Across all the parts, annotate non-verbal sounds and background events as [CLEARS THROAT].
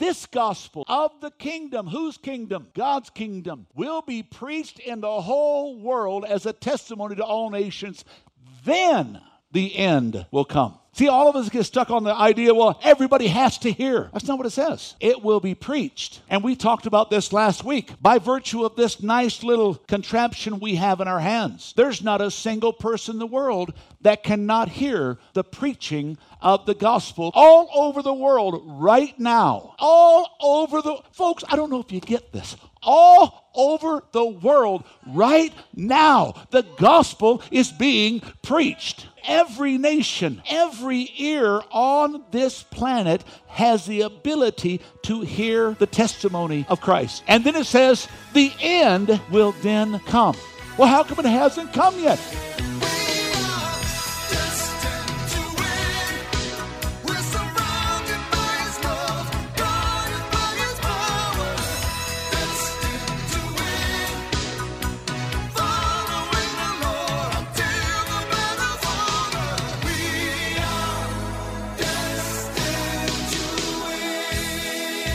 this gospel of the kingdom, whose kingdom? God's kingdom, will be preached in the whole world as a testimony to all nations. Then the end will come. See, all of us get stuck on the idea, well, everybody has to hear. That's not what it says. It will be preached. And we talked about this last week. By virtue of this nice little contraption we have in our hands, there's not a single person in the world that cannot hear the preaching of the gospel all over the world right now. All over the, folks, I don't know if you get this. All over the world right now, the gospel is being preached. Every nation, every ear on this planet has the ability to hear the testimony of Christ. And then it says, the end will then come. Well, how come it hasn't come yet?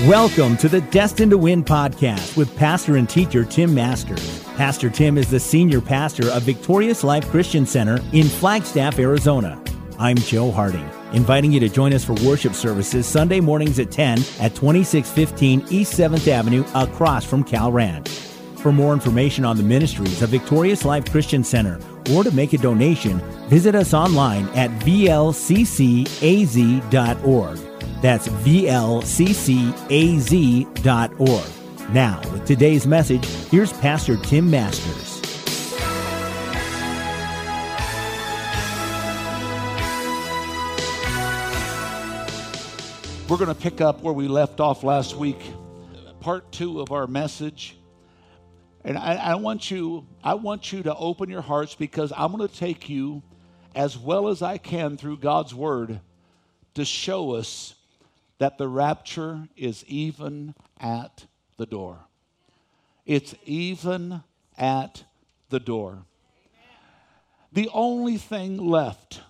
Welcome to the Destined to Win podcast with pastor and teacher Tim Masters. Pastor Tim is the senior pastor of Victorious Life Christian Center in Flagstaff, Arizona. I'm Joe Harding, inviting you to join us for worship services Sunday mornings at 10 at 2615 East 7th Avenue across from Cal Ranch. For more information on the ministries of Victorious Life Christian Center or to make a donation, visit us online at vlccaz.org. That's VLCCAZ.org. Now, with today's message, here's Pastor Tim Masters. We're going to pick up where we left off last week, part two of our message. And I, I, want you, I want you to open your hearts because I'm going to take you as well as I can through God's word to show us that the rapture is even at the door. It's even at the door. The only thing left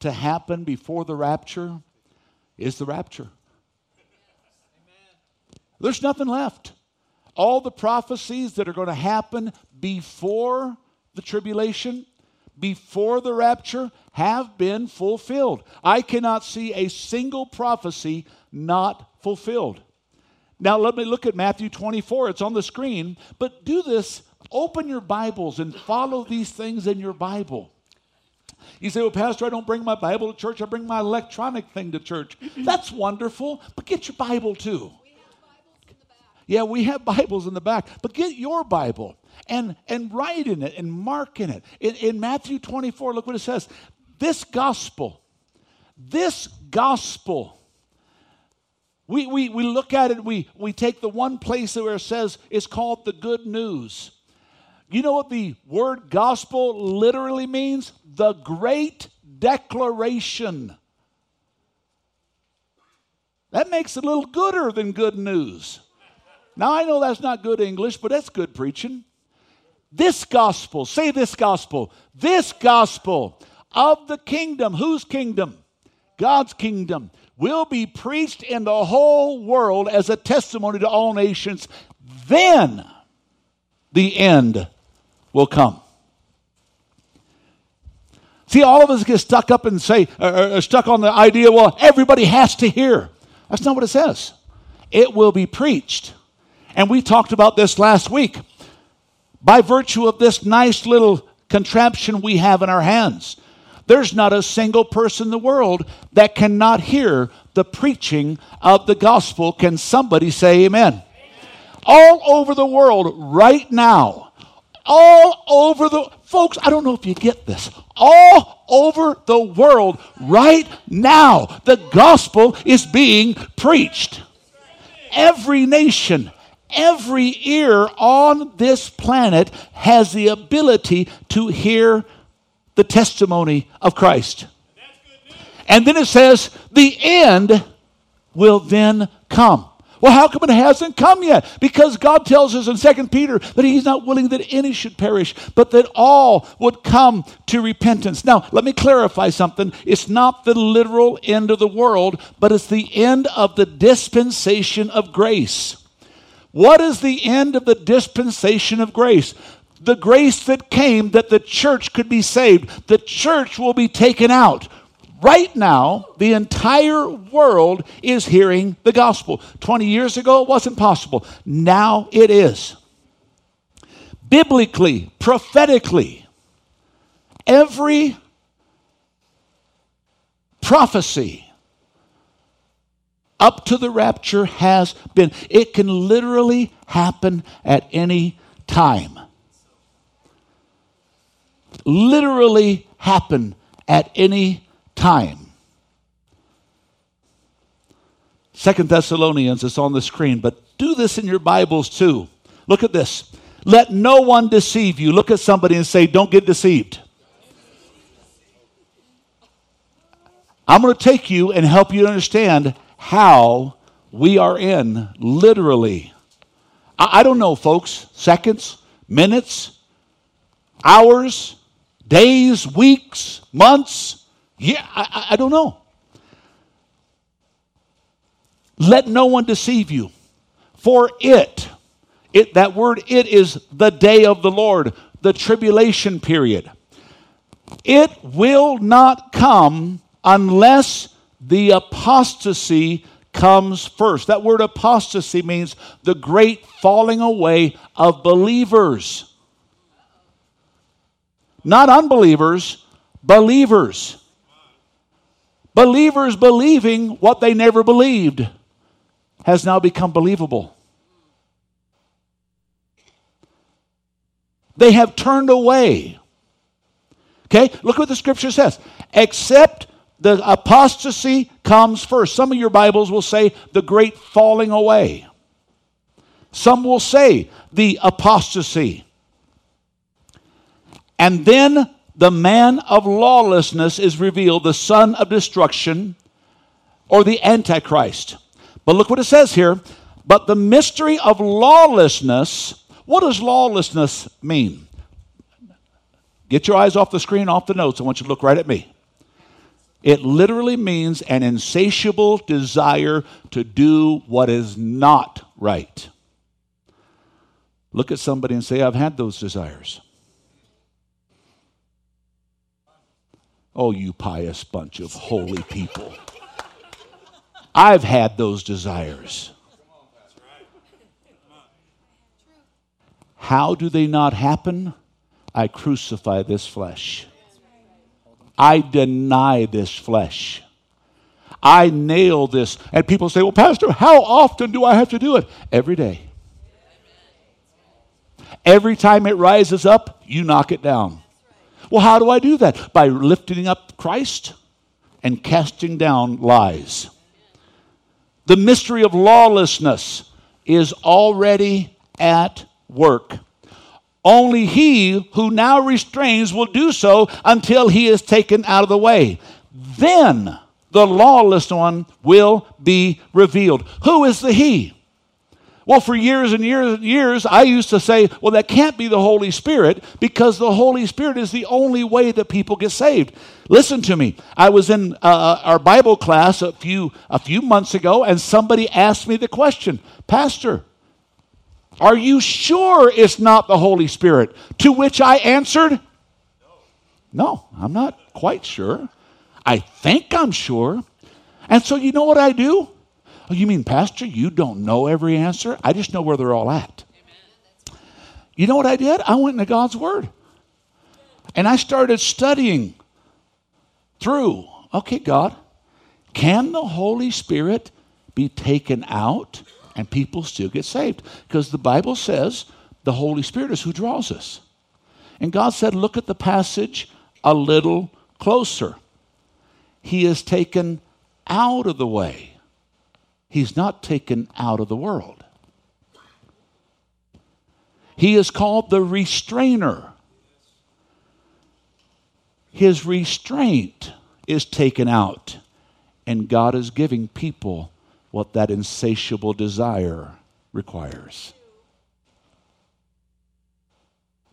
to happen before the rapture is the rapture. There's nothing left. All the prophecies that are going to happen before the tribulation, before the rapture, have been fulfilled. I cannot see a single prophecy not fulfilled. Now, let me look at Matthew 24. It's on the screen, but do this. Open your Bibles and follow these things in your Bible. You say, Well, Pastor, I don't bring my Bible to church, I bring my electronic thing to church. [LAUGHS] That's wonderful, but get your Bible too. Yeah, we have Bibles in the back, but get your Bible and, and write in it and mark in it. In, in Matthew 24, look what it says. This gospel, this gospel, we, we, we look at it, we, we take the one place where it says it's called the good news. You know what the word gospel literally means? The great declaration. That makes it a little gooder than good news. Now, I know that's not good English, but that's good preaching. This gospel, say this gospel, this gospel of the kingdom, whose kingdom? God's kingdom, will be preached in the whole world as a testimony to all nations. Then the end will come. See, all of us get stuck up and say, uh, uh stuck on the idea, well, everybody has to hear. That's not what it says. It will be preached. And we talked about this last week. By virtue of this nice little contraption we have in our hands, there's not a single person in the world that cannot hear the preaching of the gospel. Can somebody say amen? amen? All over the world right now, all over the, folks, I don't know if you get this, all over the world right now, the gospel is being preached. Every nation, every ear on this planet has the ability to hear the testimony of Christ. And then it says, the end will then come. Well, how come it hasn't come yet? Because God tells us in 2 Peter that He's not willing that any should perish, but that all would come to repentance. Now, let me clarify something. It's not the literal end of the world, but it's the end of the dispensation of grace. What is the end of the dispensation of grace? The grace that came that the church could be saved. The church will be taken out. Right now, the entire world is hearing the gospel. 20 years ago, it wasn't possible. Now it is. Biblically, prophetically, every prophecy up to the rapture has been. It can literally happen at any time. Literally happen at any time. Second Thessalonians is on the screen, but do this in your Bibles too. Look at this. Let no one deceive you. Look at somebody and say, Don't get deceived. I'm going to take you and help you understand how we are in literally. I, I don't know, folks, seconds, minutes, hours, days, weeks, months. Yeah, I, I don't know. Let no one deceive you. For it, it, that word it is the day of the Lord, the tribulation period. It will not come unless the apostasy comes first. That word apostasy means the great falling away of believers. Not unbelievers, believers. Believers believing what they never believed has now become believable. They have turned away. Okay, look what the scripture says. Except the apostasy comes first. Some of your Bibles will say the great falling away. Some will say the apostasy. And then the man of lawlessness is revealed, the son of destruction, or the Antichrist. But look what it says here. But the mystery of lawlessness, what does lawlessness mean? Get your eyes off the screen, off the notes. I want you to look right at me. It literally means an insatiable desire to do what is not right. Look at somebody and say, I've had those desires. Oh, you pious bunch of holy people. I've had those desires. How do they not happen? I crucify this flesh. I deny this flesh. I nail this. And people say, Well, Pastor, how often do I have to do it? Every day. Every time it rises up, you knock it down. Well, how do I do that? By lifting up Christ and casting down lies. The mystery of lawlessness is already at work. Only he who now restrains will do so until he is taken out of the way. Then the lawless one will be revealed. Who is the he? Well, for years and years and years, I used to say, well, that can't be the Holy Spirit because the Holy Spirit is the only way that people get saved. Listen to me. I was in uh, our Bible class a few, a few months ago, and somebody asked me the question, Pastor, are you sure it's not the Holy Spirit? To which I answered, No, I'm not quite sure. I think I'm sure. And so, you know what I do? Oh, you mean, Pastor, you don't know every answer? I just know where they're all at. You know what I did? I went into God's Word. And I started studying through. Okay, God, can the Holy Spirit be taken out and people still get saved. Because the Bible says the Holy Spirit is who draws us. And God said, Look at the passage a little closer. He is taken out of the way, He's not taken out of the world. He is called the restrainer. His restraint is taken out, and God is giving people what that insatiable desire requires.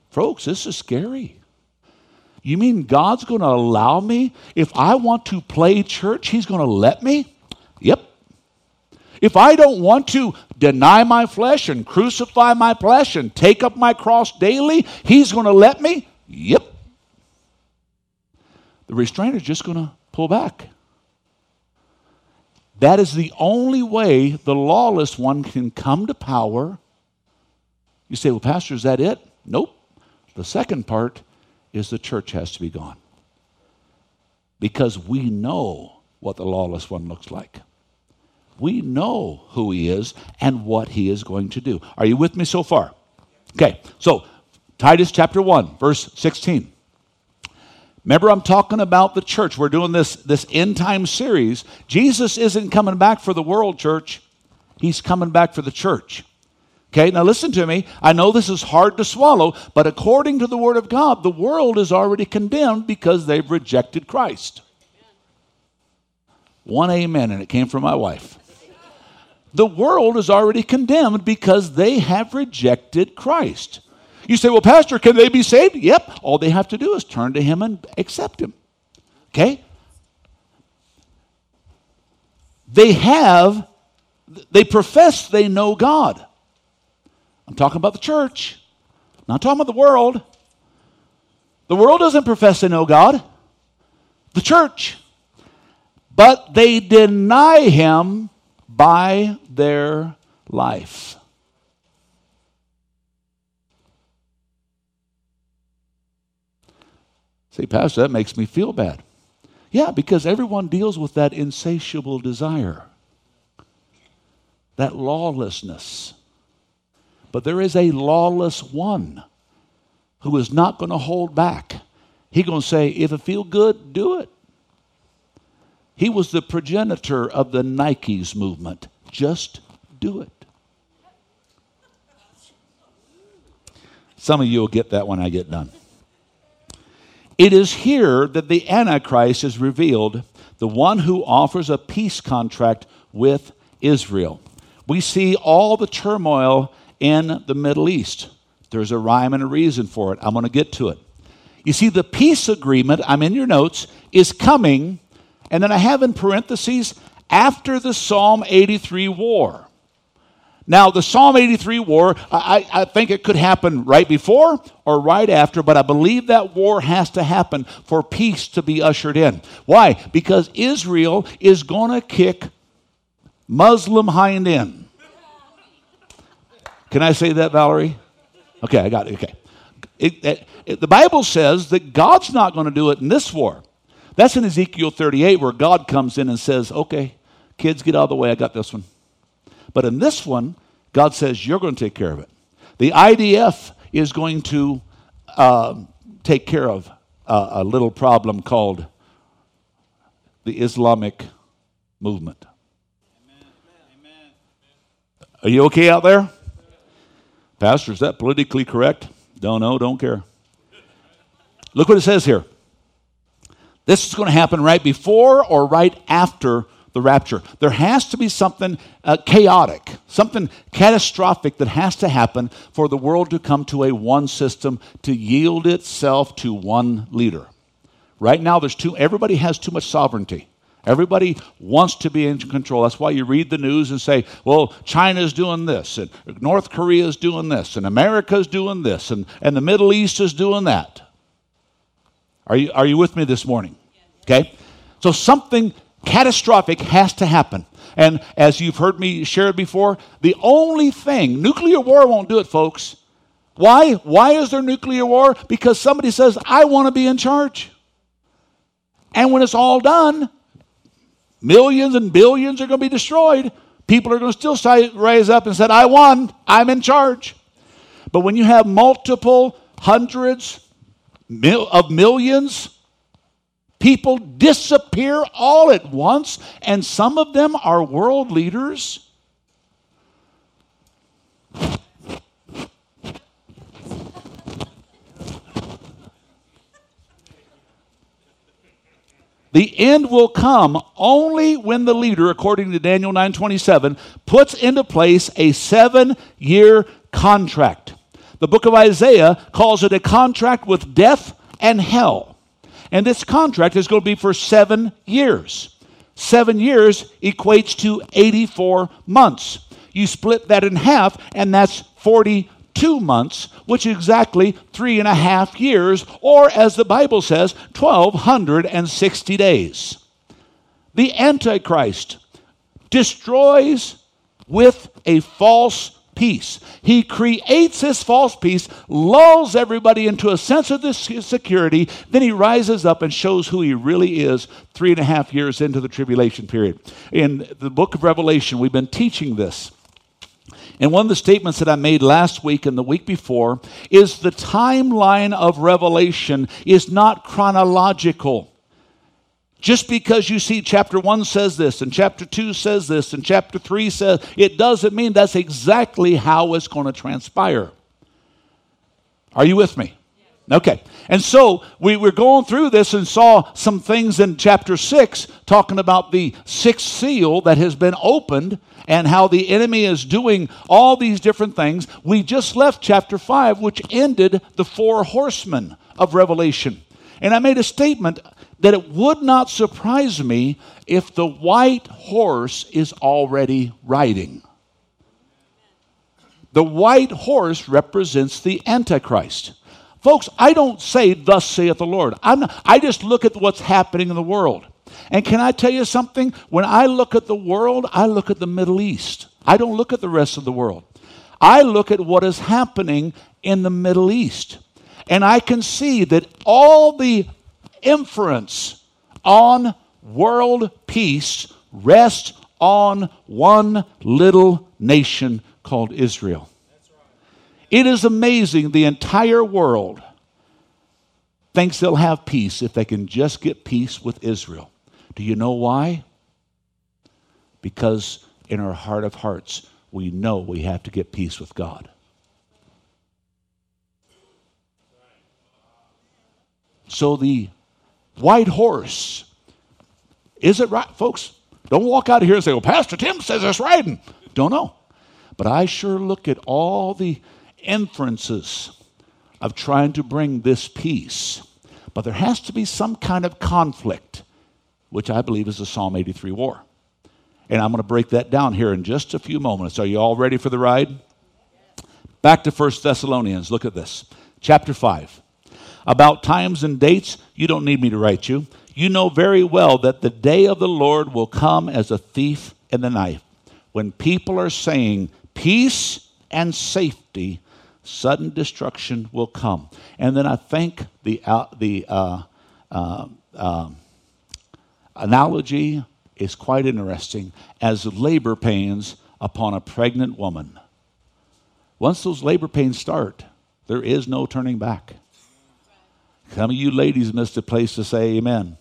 Folks, this is scary. You mean God's going to allow me? If I want to play church, He's going to let me? Yep. If I don't want to deny my flesh and crucify my flesh and take up my cross daily, He's going to let me? Yep. The restrainer is just going to pull back. That is the only way the lawless one can come to power. You say, well, Pastor, is that it? Nope. The second part is the church has to be gone. Because we know what the lawless one looks like. We know who he is and what he is going to do. Are you with me so far? Okay, so Titus chapter 1, verse 16. Remember, I'm talking about the church. We're doing this, this end time series. Jesus isn't coming back for the world, church. He's coming back for the church. Okay, now listen to me. I know this is hard to swallow, but according to the Word of God, the world is already condemned because they've rejected Christ. One amen, and it came from my wife. The world is already condemned because they have rejected Christ. You say, well, Pastor, can they be saved? Yep. All they have to do is turn to Him and accept Him. Okay? They have, they profess they know God. I'm talking about the church, not talking about the world. The world doesn't profess they know God, the church. But they deny Him by their life. Say, Pastor, that makes me feel bad. Yeah, because everyone deals with that insatiable desire, that lawlessness. But there is a lawless one who is not going to hold back. He's going to say, if it feel good, do it. He was the progenitor of the Nikes movement. Just do it. Some of you will get that when I get done. It is here that the Antichrist is revealed, the one who offers a peace contract with Israel. We see all the turmoil in the Middle East. There's a rhyme and a reason for it. I'm going to get to it. You see, the peace agreement, I'm in your notes, is coming, and then I have in parentheses, after the Psalm 83 war. Now, the Psalm 83 war, I, I, think it could happen right before or right after, but I believe that war has to happen for peace to be ushered in. Why? Because Israel is going to kick Muslim hind in. Can I say that, Valerie? Okay, I got it. Okay. It, it, it, the Bible says that God's not going to do it in this war. That's in Ezekiel 38 where God comes in and says, okay, kids, get out of the way. I got this one. But in this one, God says, You're going to take care of it. The IDF is going to uh, take care of uh, a little problem called the Islamic movement. Amen. Are you okay out there? Pastor, is that politically correct? Don't know, don't care. Look what it says here. This is going to happen right before or right after the rapture. There has to be something uh, chaotic, something catastrophic that has to happen for the world to come to a one system, to yield itself to one leader. Right now, there's too, everybody has too much sovereignty. Everybody wants to be in control. That's why you read the news and say, well, China's doing this, and North Korea's doing this, and America's doing this, and, and the Middle East is doing that. Are you, are you with me this morning? Okay? So something catastrophic has to happen. And as you've heard me share before, the only thing, nuclear war won't do it, folks. Why? Why is there nuclear war? Because somebody says, I want to be in charge. And when it's all done, millions and billions are going to be destroyed. People are going to still rise up and say, I won, I'm in charge. But when you have multiple hundreds of millions People disappear all at once, and some of them are world leaders. The end will come only when the leader, according to Daniel 9:27, puts into place a 7-year contract. The book of Isaiah calls it a contract with death and hell. And this contract is going to be for 7 years. 7 years equates to 84 months. You split that in half, and that's 42 months, which is exactly three and a half years, or as the Bible says, 1,260 days. The Antichrist destroys with a false peace. He creates this false peace, lulls everybody into a sense of this security, then he rises up and shows who he really is three and a half years into the tribulation period. In the book of Revelation, we've been teaching this. And one of the statements that I made last week and the week before is the timeline of Revelation is not chronological. Just because you see chapter 1 says this and chapter 2 says this and chapter 3 says it doesn't mean that's exactly how it's going to transpire. Are you with me? Okay. And so we were going through this and saw some things in chapter 6 talking about the sixth seal that has been opened and how the enemy is doing all these different things. We just left chapter 5, which ended the four horsemen of Revelation. And I made a statement that it would not surprise me if the white horse is already riding. The white horse represents the Antichrist. Folks, I don't say, Thus saith the Lord. I'm, I just look at what's happening in the world. And can I tell you something? When I look at the world, I look at the Middle East. I don't look at the rest of the world. I look at what is happening in the Middle East. And I can see that all the inference on world peace rests on one little nation called Israel. It is amazing the entire world thinks they'll have peace if they can just get peace with Israel. Do you know why? Because in our heart of hearts, we know we have to get peace with God. So the white horse, is it right, folks? Don't walk out of here and say, well, Pastor Tim says it's riding. Don't know. But I sure look at all the inferences of trying to bring this peace. But there has to be some kind of conflict which I believe is the Psalm 83 war. And I'm going to break that down here in just a few moments. Are you all ready for the ride? Back to 1 Thessalonians. Look at this. Chapter 5. About times and dates, you don't need me to write you. You know very well that the day of the Lord will come as a thief in the night. When people are saying peace and safety, sudden destruction will come. And then I think the, uh, the uh, uh, um, analogy is quite interesting as labor pains upon a pregnant woman. Once those labor pains start, there is no turning back. Some of you ladies missed a place to say amen.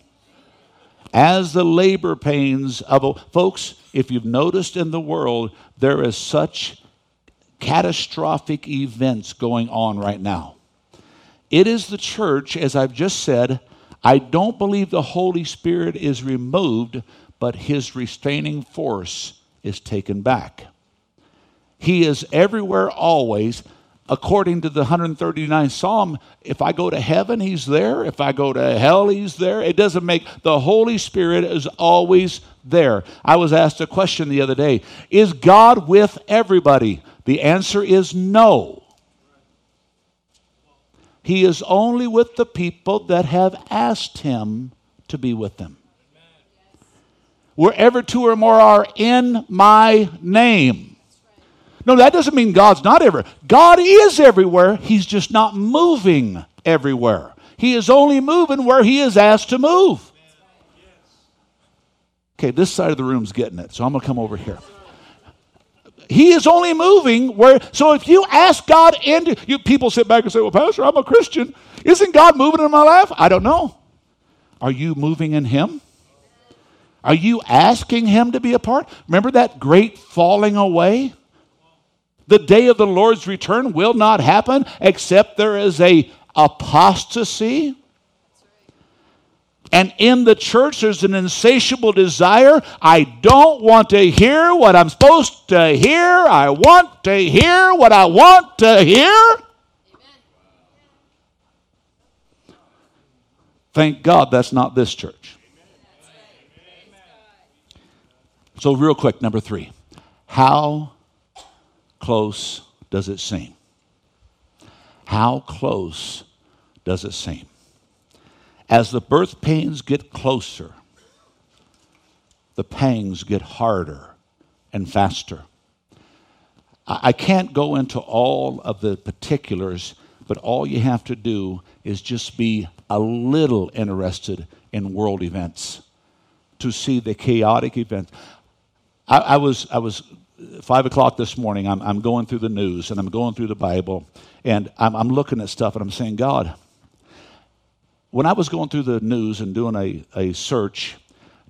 As the labor pains of a, folks, if you've noticed in the world, there is such catastrophic events going on right now. It is the church, as I've just said, I don't believe the Holy Spirit is removed, but his restraining force is taken back. He is everywhere always. According to the 139th Psalm, if I go to heaven, he's there. If I go to hell, he's there. It doesn't make the Holy Spirit is always there. I was asked a question the other day Is God with everybody? The answer is no. He is only with the people that have asked him to be with them. Wherever two or more are in my name. No, that doesn't mean God's not everywhere. God is everywhere. He's just not moving everywhere. He is only moving where he is asked to move. Okay, this side of the room's getting it, so I'm going to come over here. He is only moving where, so if you ask God into, you people sit back and say, well, Pastor, I'm a Christian. Isn't God moving in my life? I don't know. Are you moving in Him? Are you asking Him to be a part? Remember that great falling away? The day of the Lord's return will not happen except there is a apostasy. And in the church, there's an insatiable desire. I don't want to hear what I'm supposed to hear. I want to hear what I want to hear. Thank God that's not this church. So, real quick, number three. How close does it seem? How close does it seem? As the birth pains get closer, the pangs get harder and faster. I can't go into all of the particulars, but all you have to do is just be a little interested in world events to see the chaotic events. I, I was, I was five o'clock this morning, I'm, I'm going through the news and I'm going through the Bible and I'm, I'm looking at stuff and I'm saying, God, when I was going through the news and doing a, a search,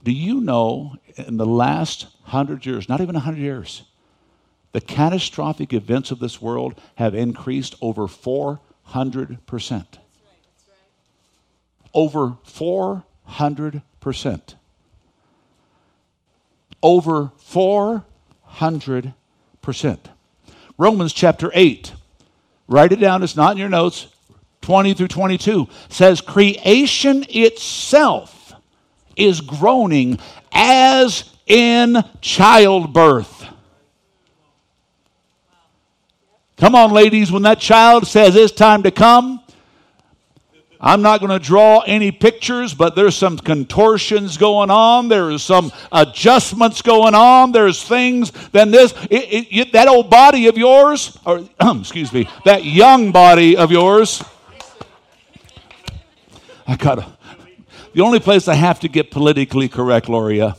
do you know in the last hundred years, not even a hundred years, the catastrophic events of this world have increased over 400%. Over 400%. Over 400%. Romans chapter 8. Write it down, it's not in your notes. 20 through 22 says, Creation itself is groaning as in childbirth. Come on, ladies, when that child says it's time to come, I'm not going to draw any pictures, but there's some contortions going on. There's some adjustments going on. There's things. Then this, it, it, that old body of yours, or [CLEARS THROAT] excuse me, that young body of yours. I got the only place I have to get politically correct, Loria.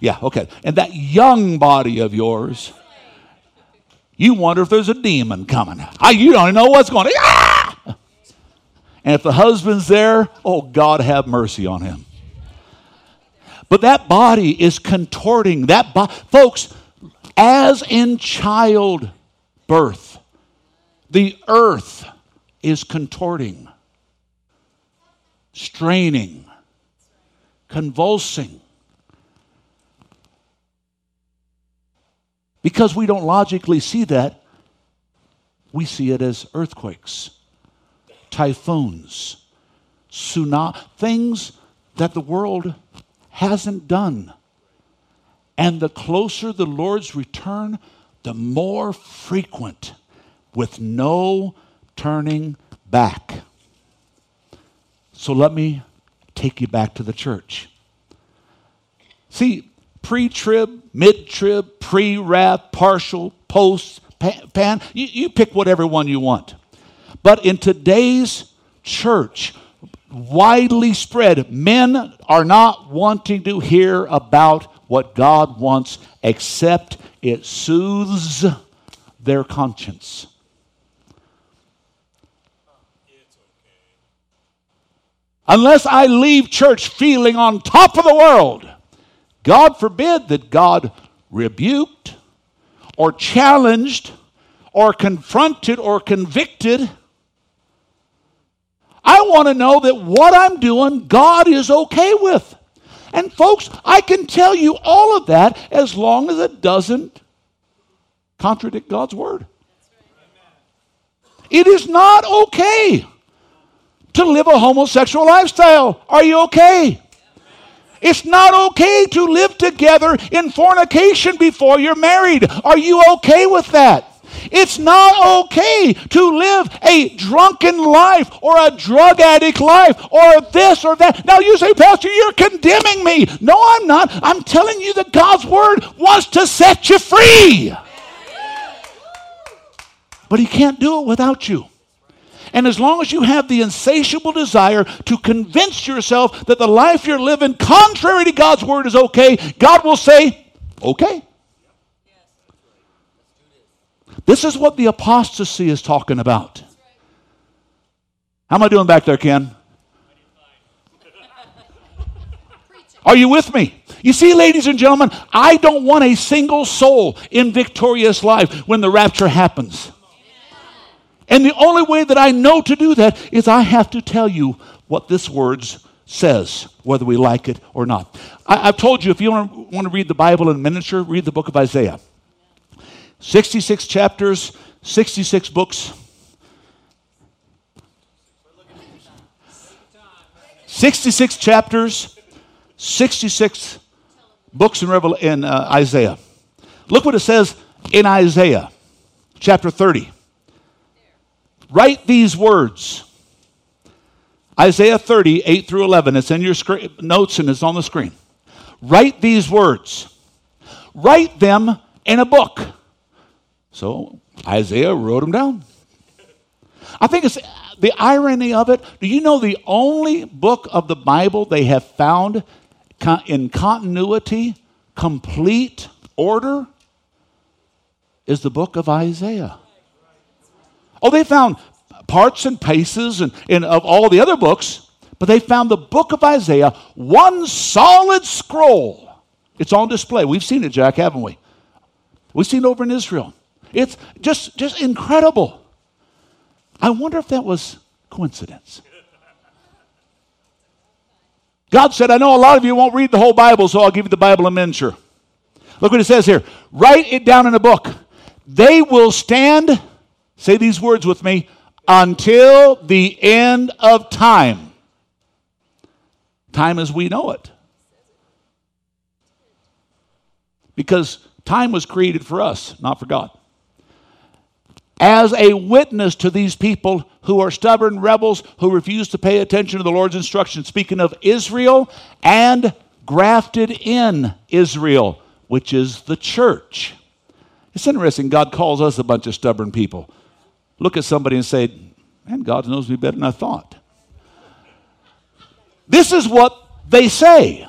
Yeah, okay. And that young body of yours, you wonder if there's a demon coming. I, you don't know what's going on. Ah! And if the husband's there, oh, God have mercy on him. But that body is contorting. That bo- folks, as in childbirth, the earth is contorting, straining, convulsing. Because we don't logically see that, we see it as earthquakes typhoons, tsunami, things that the world hasn't done. And the closer the Lord's return, the more frequent, with no turning back. So let me take you back to the church. See, pre trib, mid trib, pre wrath, partial, post, pan, you, you pick whatever one you want. But in today's church, widely spread, men are not wanting to hear about what God wants except it soothes their conscience. Unless I leave church feeling on top of the world, God forbid that God rebuked or challenged or confronted or convicted I want to know that what I'm doing, God is okay with. And folks, I can tell you all of that as long as it doesn't contradict God's word. It is not okay to live a homosexual lifestyle. Are you okay? It's not okay to live together in fornication before you're married. Are you okay with that? It's not okay to live a drunken life or a drug addict life or this or that. Now you say, Pastor, you're condemning me. No, I'm not. I'm telling you that God's word wants to set you free. But He can't do it without you. And as long as you have the insatiable desire to convince yourself that the life you're living, contrary to God's word, is okay, God will say, okay. This is what the apostasy is talking about. How am I doing back there, Ken? Are you with me? You see, ladies and gentlemen, I don't want a single soul in victorious life when the rapture happens. And the only way that I know to do that is I have to tell you what this word says, whether we like it or not. I, have told you if you want to, want to read the Bible in miniature, read the book of Isaiah. 66 chapters, 66 books. 66 chapters, 66 books in, Revel- in uh, Isaiah. Look what it says in Isaiah chapter 30. Write these words. Isaiah 30, 8 through 11. It's in your notes and it's on the screen. Write these words. Write them in a book. So Isaiah wrote them down. I think it's the irony of it. Do you know the only book of the Bible they have found in continuity, complete order, is the book of Isaiah. Oh, they found parts and pieces and, and of all the other books, but they found the book of Isaiah, one solid scroll. It's on display. We've seen it, Jack, haven't we? We've seen it over in Israel. It's just, just incredible. I wonder if that was coincidence. God said, I know a lot of you won't read the whole Bible, so I'll give you the Bible in miniature. Look what it says here. Write it down in a book. They will stand, say these words with me, until the end of time. Time as we know it. Because time was created for us, not for God. As a witness to these people who are stubborn rebels who refuse to pay attention to the Lord's instructions, speaking of Israel and grafted in Israel, which is the church. It's interesting, God calls us a bunch of stubborn people. Look at somebody and say, Man, God knows me better than I thought. This is what they say.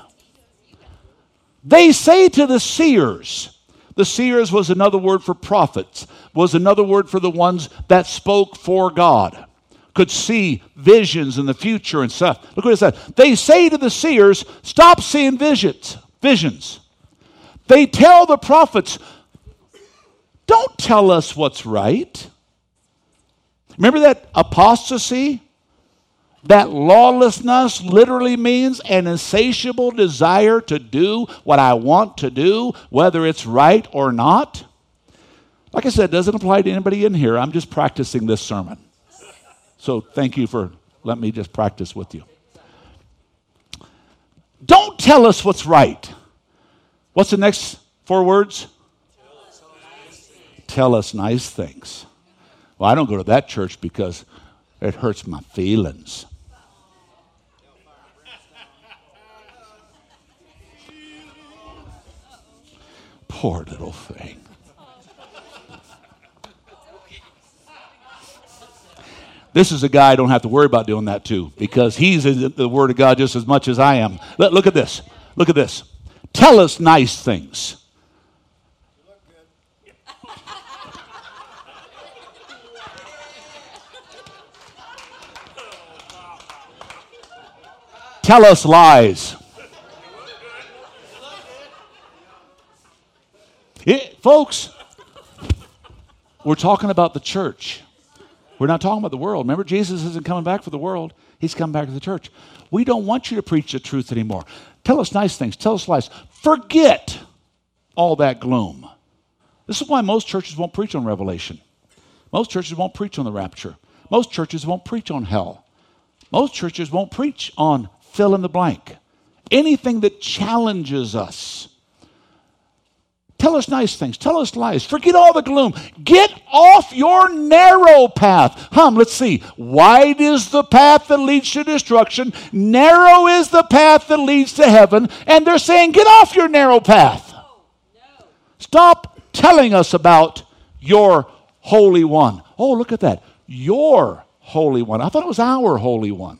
They say to the seers, the seers was another word for prophets, was another word for the ones that spoke for God, could see visions in the future and stuff. Look what it said. They say to the seers, stop seeing visions, visions. They tell the prophets, don't tell us what's right. Remember that apostasy? That lawlessness literally means an insatiable desire to do what I want to do, whether it's right or not. Like I said, it doesn't apply to anybody in here. I'm just practicing this sermon. So thank you for letting me just practice with you. Don't tell us what's right. What's the next four words? tell us nice things. Well, I don't go to that church because it hurts my feelings. Poor little thing. This is a guy I don't have to worry about doing that to because he's in the Word of God just as much as I am. Look at this. Look at this. Tell us nice things. tell us lies. It, folks, we're talking about the church. We're not talking about the world. Remember, Jesus isn't coming back for the world, He's coming back to the church. We don't want you to preach the truth anymore. Tell us nice things, tell us lies. Forget all that gloom. This is why most churches won't preach on Revelation. Most churches won't preach on the rapture. Most churches won't preach on hell. Most churches won't preach on fill in the blank. Anything that challenges us. Tell us nice things. Tell us lies. Forget all the gloom. Get off your narrow path. Hum, let's see. Wide is the path that leads to destruction, narrow is the path that leads to heaven. And they're saying, get off your narrow path. Stop telling us about your Holy One. Oh, look at that. Your Holy One. I thought it was our Holy One.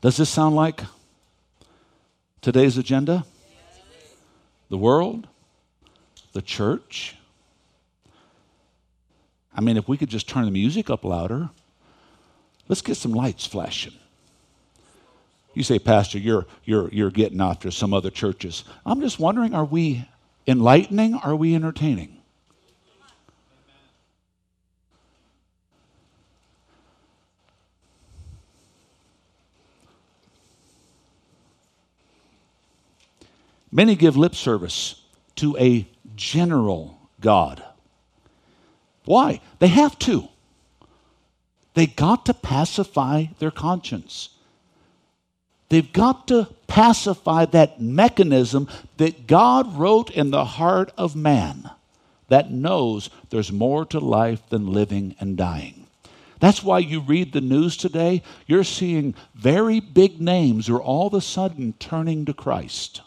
Does this sound like today's agenda? The world? The church? I mean, if we could just turn the music up louder, let's get some lights flashing. You say, Pastor, you're, you're, you're getting after some other churches. I'm just wondering are we enlightening? Are we entertaining? Many give lip service to a general God. Why? They have to. They got to pacify their conscience. They've got to pacify that mechanism that God wrote in the heart of man that knows there's more to life than living and dying. That's why you read the news today, you're seeing very big names are all of a sudden turning to Christ.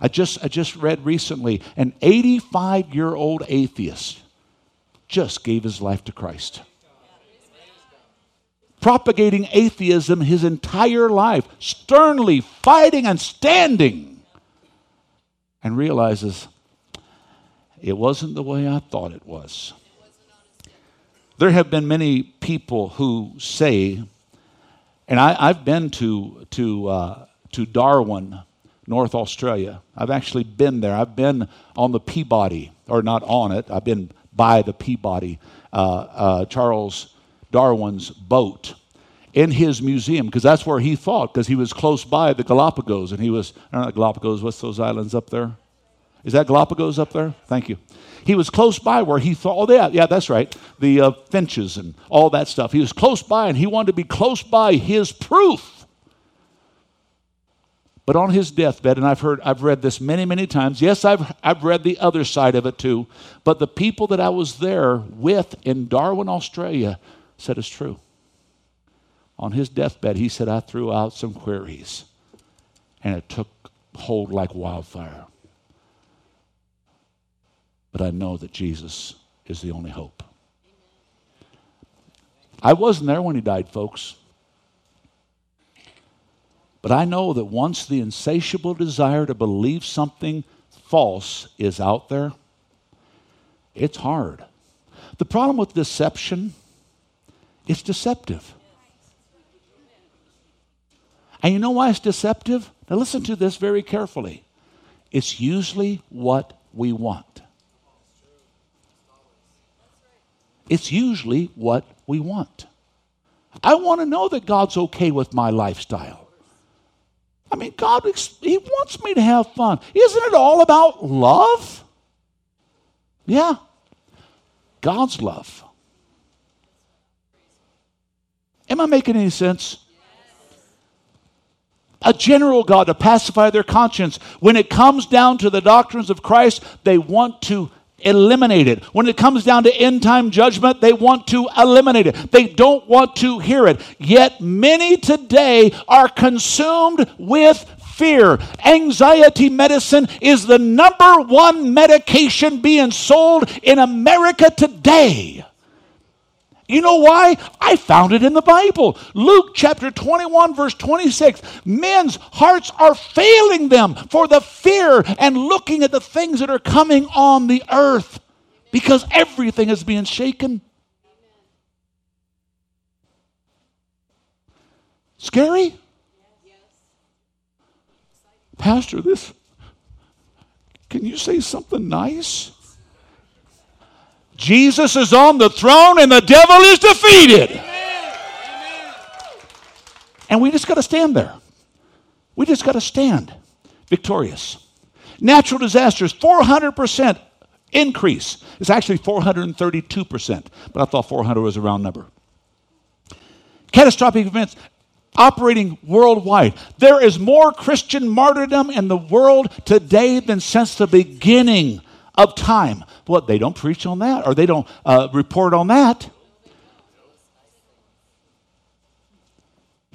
I just, I just read recently an 85 year old atheist just gave his life to Christ. Propagating atheism his entire life, sternly fighting and standing, and realizes it wasn't the way I thought it was. There have been many people who say, and I, have been to, to, uh, to Darwin, North Australia. I've actually been there. I've been on the Peabody, or not on it, I've been by the Peabody, uh, uh, Charles Darwin's boat in his museum because that's where he thought because he was close by the Galapagos and he was, I don't know, Galapagos, what's those islands up there? Is that Galapagos up there? Thank you. He was close by where he thought, oh, yeah, yeah, that's right, the uh, finches and all that stuff. He was close by and he wanted to be close by his proof but on his deathbed, and I've heard, I've read this many, many times. Yes, I've, I've read the other side of it too. But the people that I was there with in Darwin, Australia, said it's true. On his deathbed, he said, I threw out some queries, and it took hold like wildfire. But I know that Jesus is the only hope. I wasn't there when he died, folks. But I know that once the insatiable desire to believe something false is out there, it's hard. The problem with deception, it's deceptive. And you know why it's deceptive? Now listen to this very carefully. It's usually what we want. It's usually what we want. I want to know that God's okay with my lifestyle. I mean, God, He wants me to have fun. Isn't it all about love? Yeah. God's love. Am I making any sense? A general God to pacify their conscience. When it comes down to the doctrines of Christ, they want to eliminate it. When it comes down to end time judgment, they want to eliminate it. They don't want to hear it. Yet many today are consumed with fear. Anxiety medicine is the number one medication being sold in America today. You know why? I found it in the Bible. Luke chapter 21, verse 26. Men's hearts are failing them for the fear and looking at the things that are coming on the earth because everything is being shaken. Scary? Pastor, this, can you say something nice? Jesus is on the throne and the devil is defeated. Amen. And we just got to stand there. We just got to stand victorious. Natural disasters, 400% increase. It's actually 432%, but I thought 400 was a round number. Catastrophic events operating worldwide. There is more Christian martyrdom in the world today than since the beginning of time. What? They don't preach on that or they don't uh, report on that.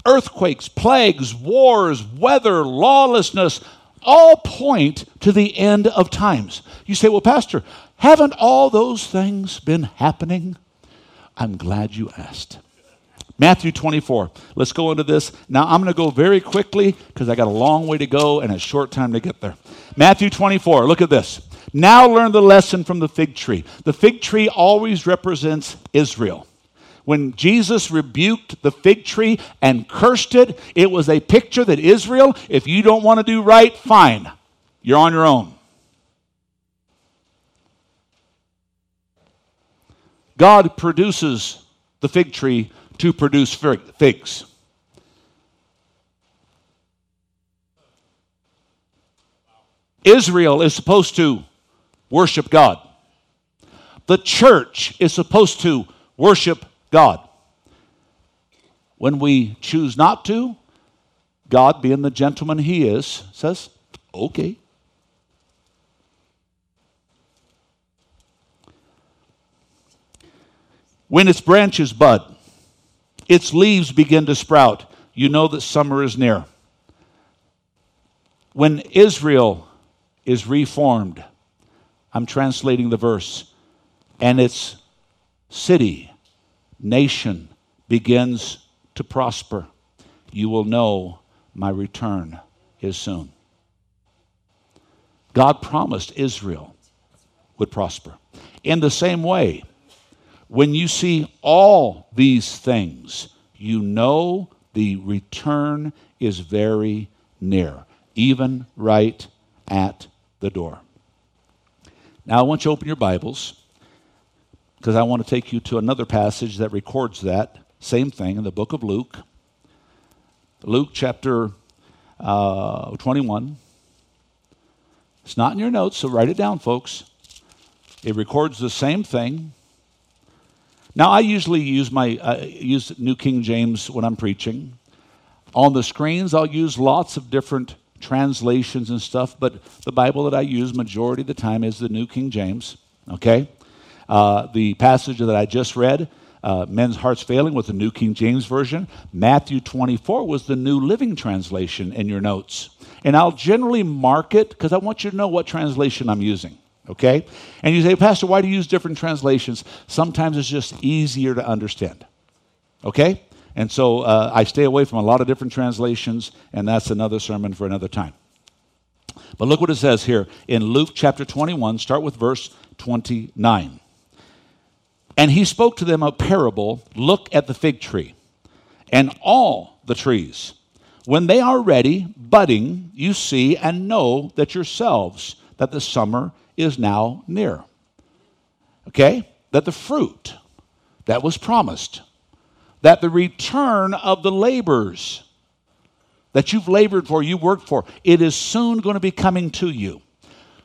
Earthquakes, plagues, wars, weather, lawlessness all point to the end of times. You say, well, Pastor, haven't all those things been happening? I'm glad you asked. Matthew 24. Let's go into this. Now, I'm going to go very quickly because I got a long way to go and a short time to get there. Matthew 24. Look at this. Now learn the lesson from the fig tree. The fig tree always represents Israel. When Jesus rebuked the fig tree and cursed it, it was a picture that Israel, if you don't want to do right, fine. You're on your own. God produces the fig tree to produce figs. Israel is supposed to worship God. The church is supposed to worship God. When we choose not to, God, being the gentleman he is, says, okay. When its branches bud, its leaves begin to sprout, you know that summer is near. When Israel is reformed, I'm translating the verse, and its city, nation begins to prosper, you will know my return is soon. God promised Israel would prosper. In the same way, when you see all these things, you know the return is very near, even right at the door. Now, I want you to open your Bibles because I want to take you to another passage that records that same thing in the book of Luke. Luke chapter uh, 21. It's not in your notes, so write it down, folks. It records the same thing. Now, I usually use my uh, use New King James when I'm preaching. On the screens, I'll use lots of different translations and stuff, but the Bible that I use majority of the time is the New King James. Okay, uh, the passage that I just read, uh, "Men's hearts failing," was the New King James version. Matthew 24 was the New Living Translation in your notes, and I'll generally mark it because I want you to know what translation I'm using. Okay, and you say, Pastor, why do you use different translations? Sometimes it's just easier to understand. Okay, and so uh, I stay away from a lot of different translations, and that's another sermon for another time. But look what it says here in Luke chapter 21, start with verse 29. And he spoke to them a parable Look at the fig tree and all the trees. When they are ready, budding, you see and know that yourselves that the summer is now near. Okay? That the fruit that was promised that the return of the labors that you've labored for, you worked for, it is soon going to be coming to you.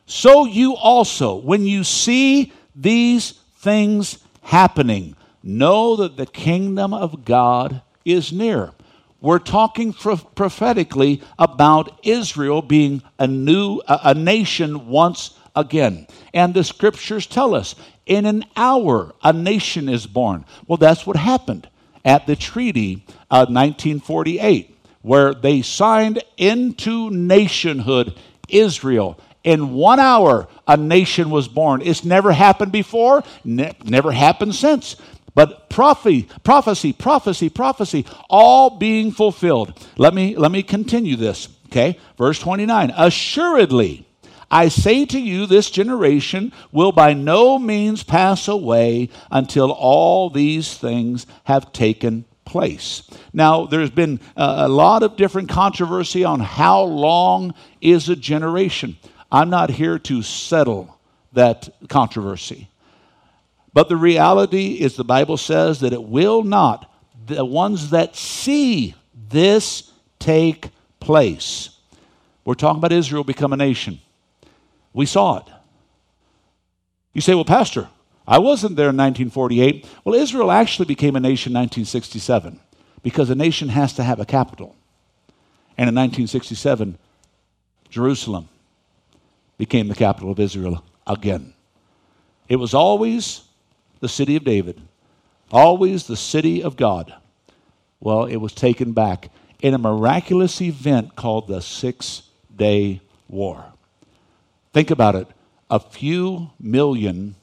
So you also, when you see these things happening, know that the kingdom of God is near. We're talking prophetically about Israel being a new a, nation once again. And the scriptures tell us in an hour a nation is born. Well, that's what happened at the Treaty of 1948, where they signed into nationhood Israel. In one hour, a nation was born. It's never happened before, ne- never happened since. But prophecy, prophecy, prophecy, prophecy, all being fulfilled. Let me let me continue this. Okay, verse 29. Assuredly, I say to you, this generation will by no means pass away until all these things have taken place. Now, there's been uh, a lot of different controversy on how long is a generation. I'm not here to settle that controversy. But the reality is, the Bible says that it will not, the ones that see this take place. We're talking about Israel become a nation. We saw it. You say, well, Pastor, I wasn't there in 1948. Well, Israel actually became a nation in 1967 because a nation has to have a capital. And in 1967, Jerusalem became the capital of Israel again. It was always the city of David, always the city of God. Well, it was taken back in a miraculous event called the Six Day War. Think about it. A few million,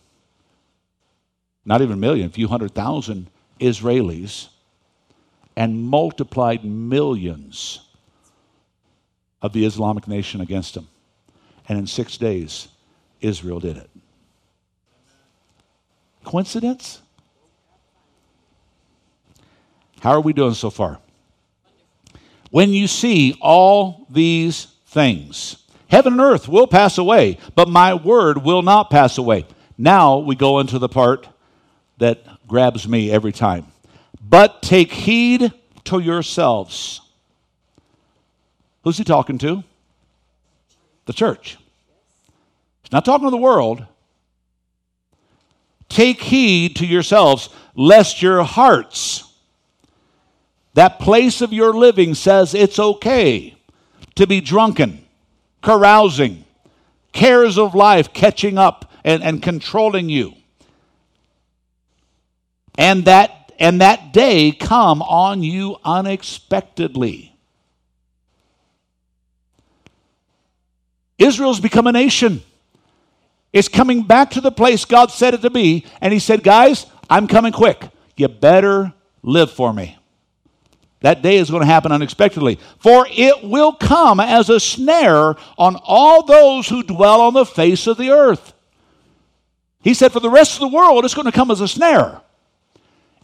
not even a million, a few hundred thousand Israelis, and multiplied millions of the Islamic nation against them. And in six days, Israel did it. Coincidence? How are we doing so far? When you see all these things, Heaven and earth will pass away, but my word will not pass away. Now we go into the part that grabs me every time. But take heed to yourselves. Who's he talking to? The church. He's not talking to the world, take heed to yourselves, lest your hearts, that place of your living says it's okay to be drunken, carousing, cares of life catching up and, and controlling you. And that and that day come on you unexpectedly. Israel's become a nation. It's coming back to the place God said it to be. And He said, Guys, I'm coming quick. You better live for me. That day is going to happen unexpectedly. For it will come as a snare on all those who dwell on the face of the earth. He said, For the rest of the world, it's going to come as a snare.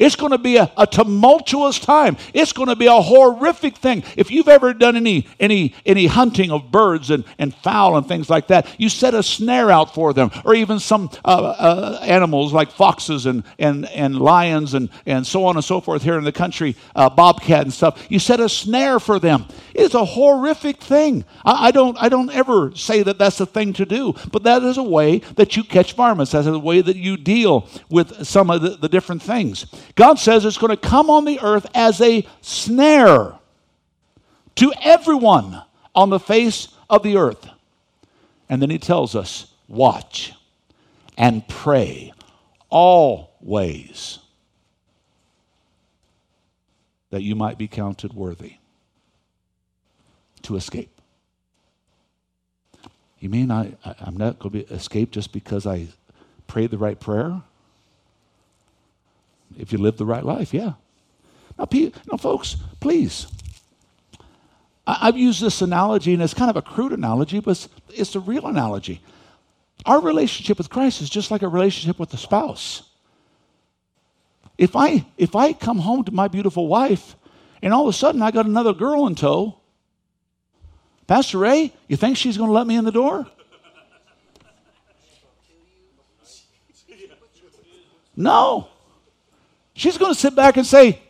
It's going to be a, a, tumultuous time. It's going to be a horrific thing. If you've ever done any, any, any hunting of birds and, and fowl and things like that, you set a snare out for them, or even some uh, uh, animals like foxes and, and, and lions and, and so on and so forth here in the country, uh, bobcat and stuff. You set a snare for them. It's a horrific thing. I, I, don't, I don't ever say that that's a thing to do, but that is a way that you catch varmints. That's a way that you deal with some of the, the different things. God says it's going to come on the earth as a snare to everyone on the face of the earth. And then he tells us, watch and pray always that you might be counted worthy to escape. You mean I, I, am not going to escape just because I prayed the right prayer? if you live the right life, yeah. Now, now folks, please. I, have used this analogy, and it's kind of a crude analogy, but it's, it's a real analogy. Our relationship with Christ is just like a relationship with a spouse. If I if I come home to my beautiful wife, and all of a sudden I got another girl in tow, Pastor Ray, you think she's going to let me in the door? No. She's going to sit back and say,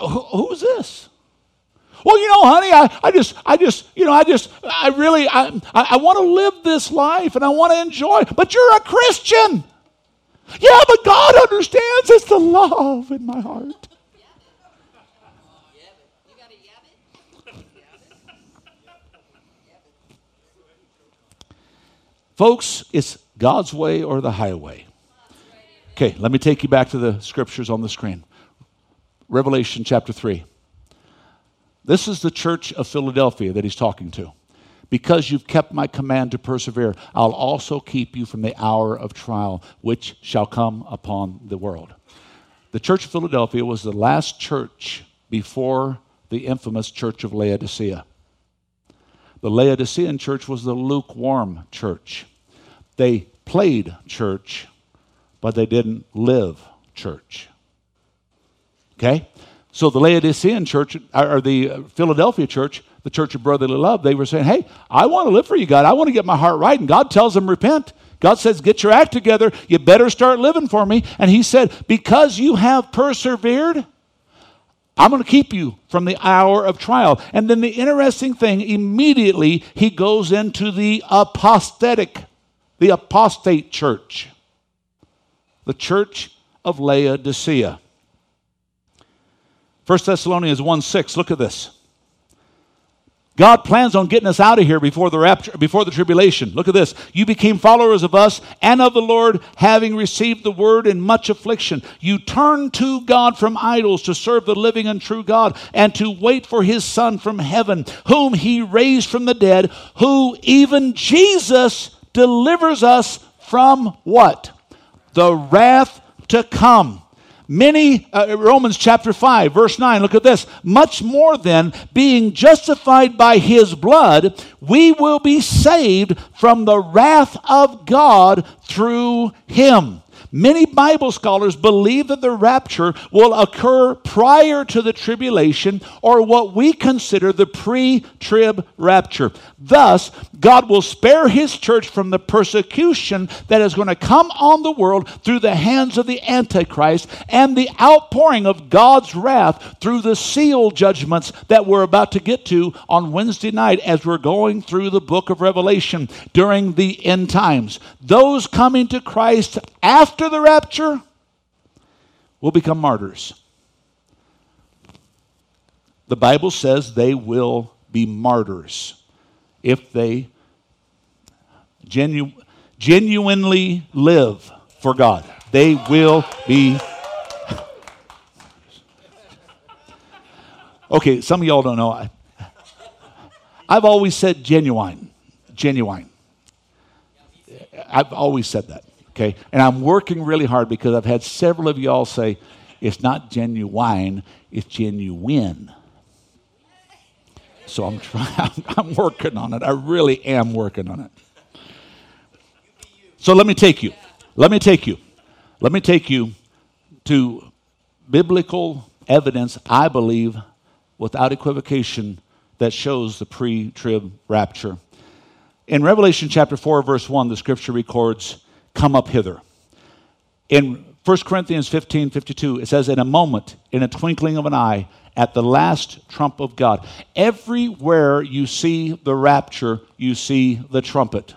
uh, Who's this? Well, you know, honey, I, I just, I just, you know, I just, I really, I, I, I want to live this life and I want to enjoy. But you're a Christian. Yeah, but God understands. It's the love in my heart. Folks, it's God's way or the highway. Okay, let me take you back to the scriptures on the screen. Revelation chapter 3. This is the church of Philadelphia that he's talking to. Because you've kept my command to persevere, I'll also keep you from the hour of trial which shall come upon the world. The church of Philadelphia was the last church before the infamous church of Laodicea. The Laodicean church was the lukewarm church. They played church but they didn't live church. Okay? So the Laodicean church, or the Philadelphia church, the church of brotherly love, they were saying, hey, I want to live for you, God. I want to get my heart right. And God tells them, repent. God says, get your act together. You better start living for me. And he said, because you have persevered, I'm going to keep you from the hour of trial. And then the interesting thing, immediately he goes into the apostatic, the apostate church the church of Laodicea. 1 Thessalonians 1 6, look at this. God plans on getting us out of here before the rapture, before the tribulation. Look at this. You became followers of us and of the Lord, having received the word in much affliction. You turned to God from idols to serve the living and true God and to wait for his Son from heaven, whom he raised from the dead, who even Jesus delivers us from what? the wrath to come. Many, uh, Romans chapter 5, verse 9, look at this. Much more than being justified by his blood, we will be saved from the wrath of God through him. Many Bible scholars believe that the rapture will occur prior to the tribulation or what we consider the pre trib rapture. Thus, God will spare his church from the persecution that is going to come on the world through the hands of the Antichrist and the outpouring of God's wrath through the seal judgments that we're about to get to on Wednesday night as we're going through the book of Revelation during the end times. Those coming to Christ after the rapture will become martyrs. The Bible says they will be martyrs if they genu- genuinely live for God. They will be. Okay, some of y'all don't know. I, I've always said genuine. Genuine. I've always said that. Okay? And I'm working really hard because I've had several of y'all say, it's not genuine, it's genuine. So I'm trying, [LAUGHS] I'm working on it. I really am working on it. So let me take you. Let me take you. Let me take you to biblical evidence, I believe, without equivocation, that shows the pre trib rapture. In Revelation chapter 4, verse 1, the scripture records, Come up hither. In 1 Corinthians 15 52, it says, In a moment, in a twinkling of an eye, at the last trump of God. Everywhere you see the rapture, you see the trumpet.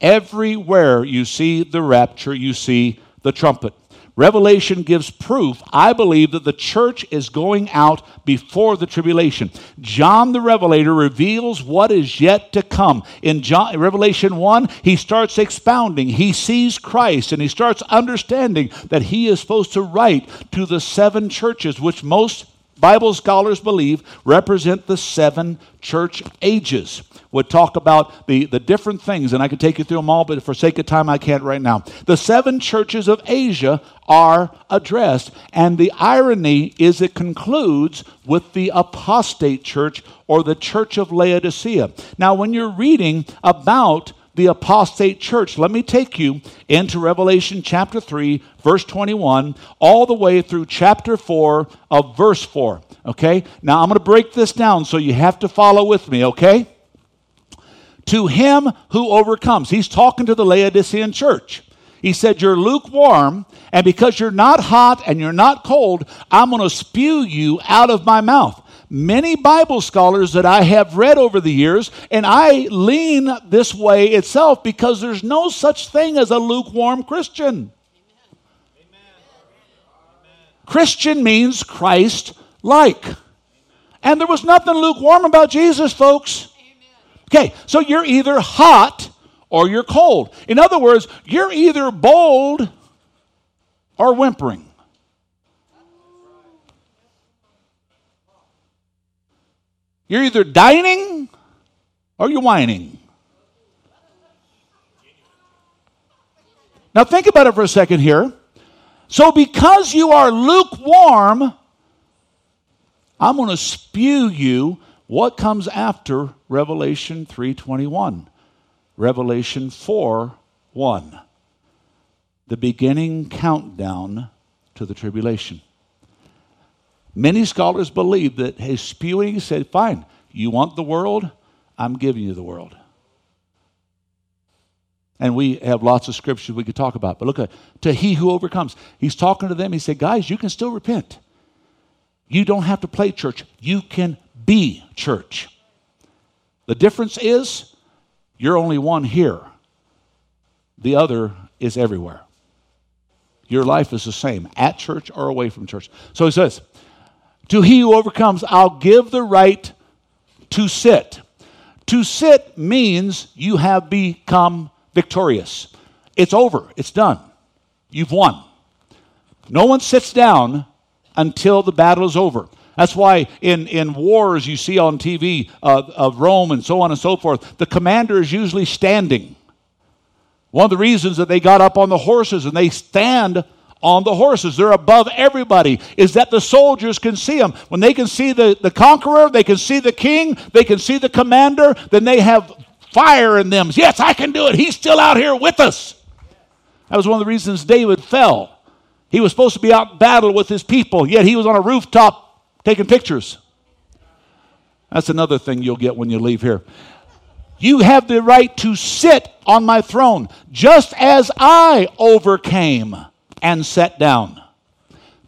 Everywhere you see the rapture, you see the trumpet. Revelation gives proof, I believe, that the church is going out before the tribulation. John the Revelator reveals what is yet to come. In John, Revelation 1, he starts expounding. He sees Christ and he starts understanding that he is supposed to write to the seven churches, which most Bible scholars believe represent the seven church ages. Would talk about the, the different things, and I could take you through them all, but for sake of time, I can't right now. The seven churches of Asia are addressed, and the irony is it concludes with the apostate church or the church of Laodicea. Now, when you're reading about the apostate church. Let me take you into Revelation chapter 3, verse 21, all the way through chapter 4 of verse 4. Okay? Now I'm going to break this down so you have to follow with me, okay? To him who overcomes. He's talking to the Laodicean church. He said, You're lukewarm, and because you're not hot and you're not cold, I'm going to spew you out of my mouth many Bible scholars that I have read over the years, and I lean this way itself because there's no such thing as a lukewarm Christian. Christian means Christ like. And there was nothing lukewarm about Jesus, folks. Okay, so you're either hot or you're cold. In other words, you're either bold or whimpering. You're either dining or you're whining. Now, think about it for a second here. So, because you are lukewarm, I'm going to spew you what comes after Revelation 3:21. Revelation 4 1. The beginning countdown to the tribulation. Many scholars believe that his spewing said, Fine, you want the world? I'm giving you the world. And we have lots of scriptures we could talk about. But look at to he who overcomes. He's talking to them. He said, Guys, you can still repent. You don't have to play church. You can be church. The difference is you're only one here, the other is everywhere. Your life is the same, at church or away from church. So he says, to he who overcomes, I'll give the right to sit. To sit means you have become victorious. It's over, it's done. You've won. No one sits down until the battle is over. That's why in, in wars you see on TV uh, of Rome and so on and so forth, the commander is usually standing. One of the reasons that they got up on the horses and they stand on the horses. They're above everybody, is that the soldiers can see them. When they can see the, the conqueror, they can see the king, they can see the commander, then they have fire in them. Yes, I can do it. He's still out here with us. That was one of the reasons David fell. He was supposed to be out in battle with his people, yet he was on a rooftop taking pictures. That's another thing you'll get when you leave here. You have the right to sit on my throne, just as I overcame and sat down.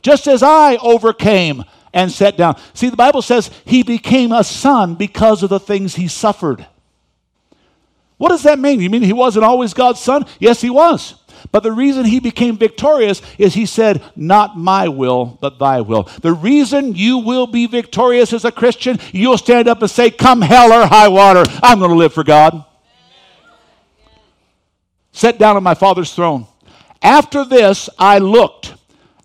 Just as I overcame and sat down. See, the Bible says he became a son because of the things he suffered. What does that mean? You mean he wasn't always God's son? Yes, he was. But the reason he became victorious is he said, Not my will, but thy will. The reason you will be victorious as a Christian, you'll stand up and say, Come hell or high water, I'm going to live for God. Sit down on my father's throne. After this, I looked,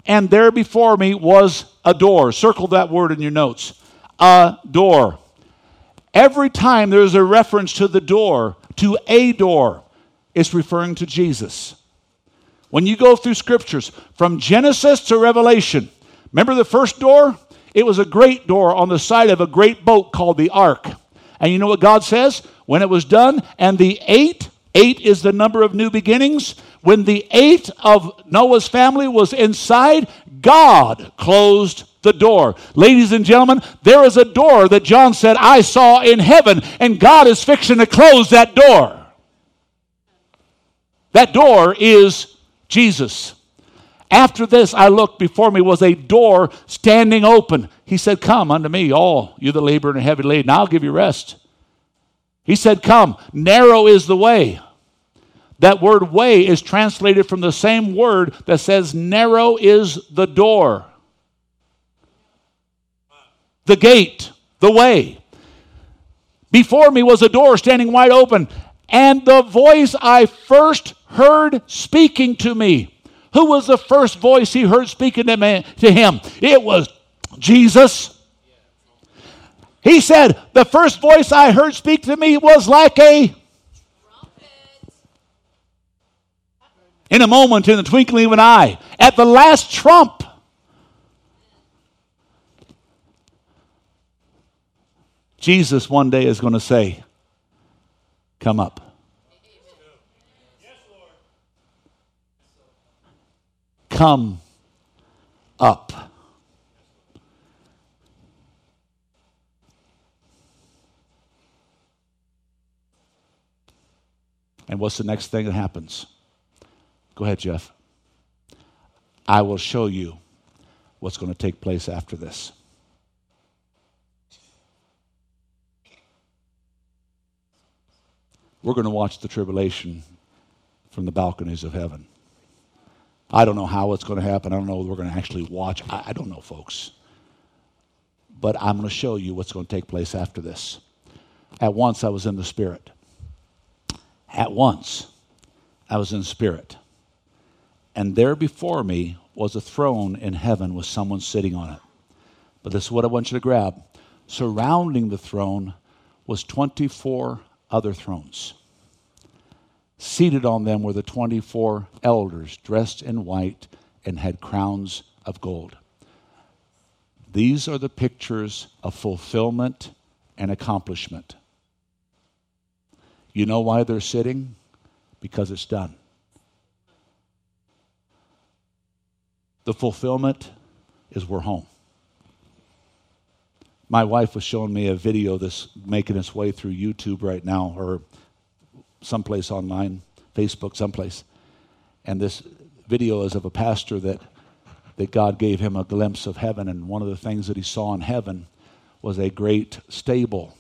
and there before me was a door. Circle that word in your notes. A door. Every time there's a reference to the door, to a door, it's referring to Jesus. When you go through scriptures from Genesis to Revelation, remember the first door? It was a great door on the side of a great boat called the ark. And you know what God says? When it was done, and the eight, eight is the number of new beginnings. When the eight of Noah's family was inside, God closed the door. Ladies and gentlemen, there is a door that John said, I saw in heaven, and God is fixing to close that door. That door is Jesus. After this, I looked, before me was a door standing open. He said, Come unto me, all you that labor and heavy laden, I'll give you rest. He said, Come, narrow is the way. That word way is translated from the same word that says, Narrow is the door, the gate, the way. Before me was a door standing wide open, and the voice I first heard speaking to me. Who was the first voice he heard speaking to, me, to him? It was Jesus. He said, The first voice I heard speak to me was like a in a moment, in the twinkling of an eye, at the last trump. Jesus one day is going to say, Come up. Come up. And what's the next thing that happens? Go ahead, Jeff. I will show you what's going to take place after this. We're going to watch the tribulation from the balconies of heaven. I don't know how it's going to happen. I don't know we're going to actually watch. I, I don't know, folks. But I'm going to show you what's going to take place after this. At once, I was in the Spirit. At once, I was in spirit. And there before me was a throne in heaven with someone sitting on it. But this is what I want you to grab. Surrounding the throne was 24 other thrones. Seated on them were the 24 elders, dressed in white and had crowns of gold. These are the pictures of fulfillment and accomplishment. You know why they're sitting? Because it's done. The fulfillment is we're home. My wife was showing me a video that's making its way through YouTube right now, or someplace online, Facebook, someplace. And this video is of a pastor that, that God gave him a glimpse of heaven. And one of the things that he saw in heaven was a great stable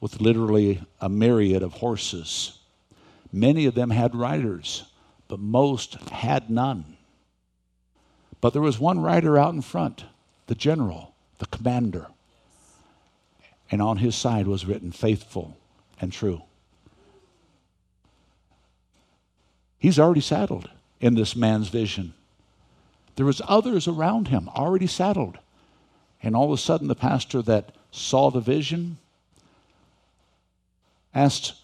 with literally a myriad of horses. Many of them had riders, but most had none. But there was one rider out in front, the general, the commander. And on his side was written, faithful and true. He's already saddled in this man's vision. There was others around him already saddled. And all of a sudden the pastor that saw the vision asked,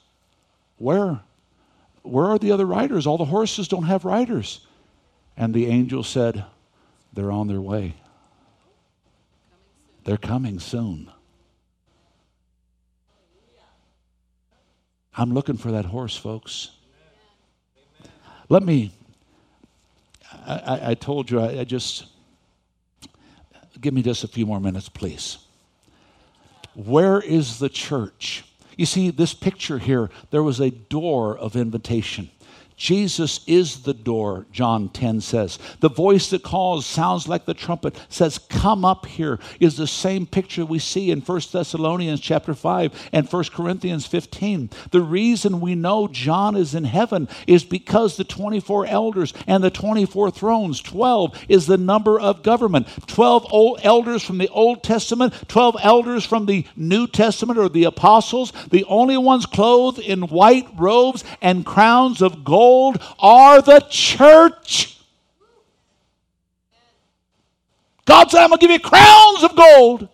Where? Where are the other riders? All the horses don't have riders. And the angel said, They're on their way. They're coming soon. I'm looking for that horse, folks. Let me I, I told you, I, I just, give me just a few more minutes, please. Where is the church? You see, this picture here, there was a door of invitation. Jesus is the door, John 10 says. The voice that calls sounds like the trumpet, says, Come up here, is the same picture we see in 1 Thessalonians chapter 5 and 1 Corinthians 15. The reason we know John is in heaven is because the 24 elders and the 24 thrones, 12 is the number of government. 12 old elders from the Old Testament, 12 elders from the New Testament or the apostles, the only ones clothed in white robes and crowns of gold are the church. God said, I'm going to give you crowns of gold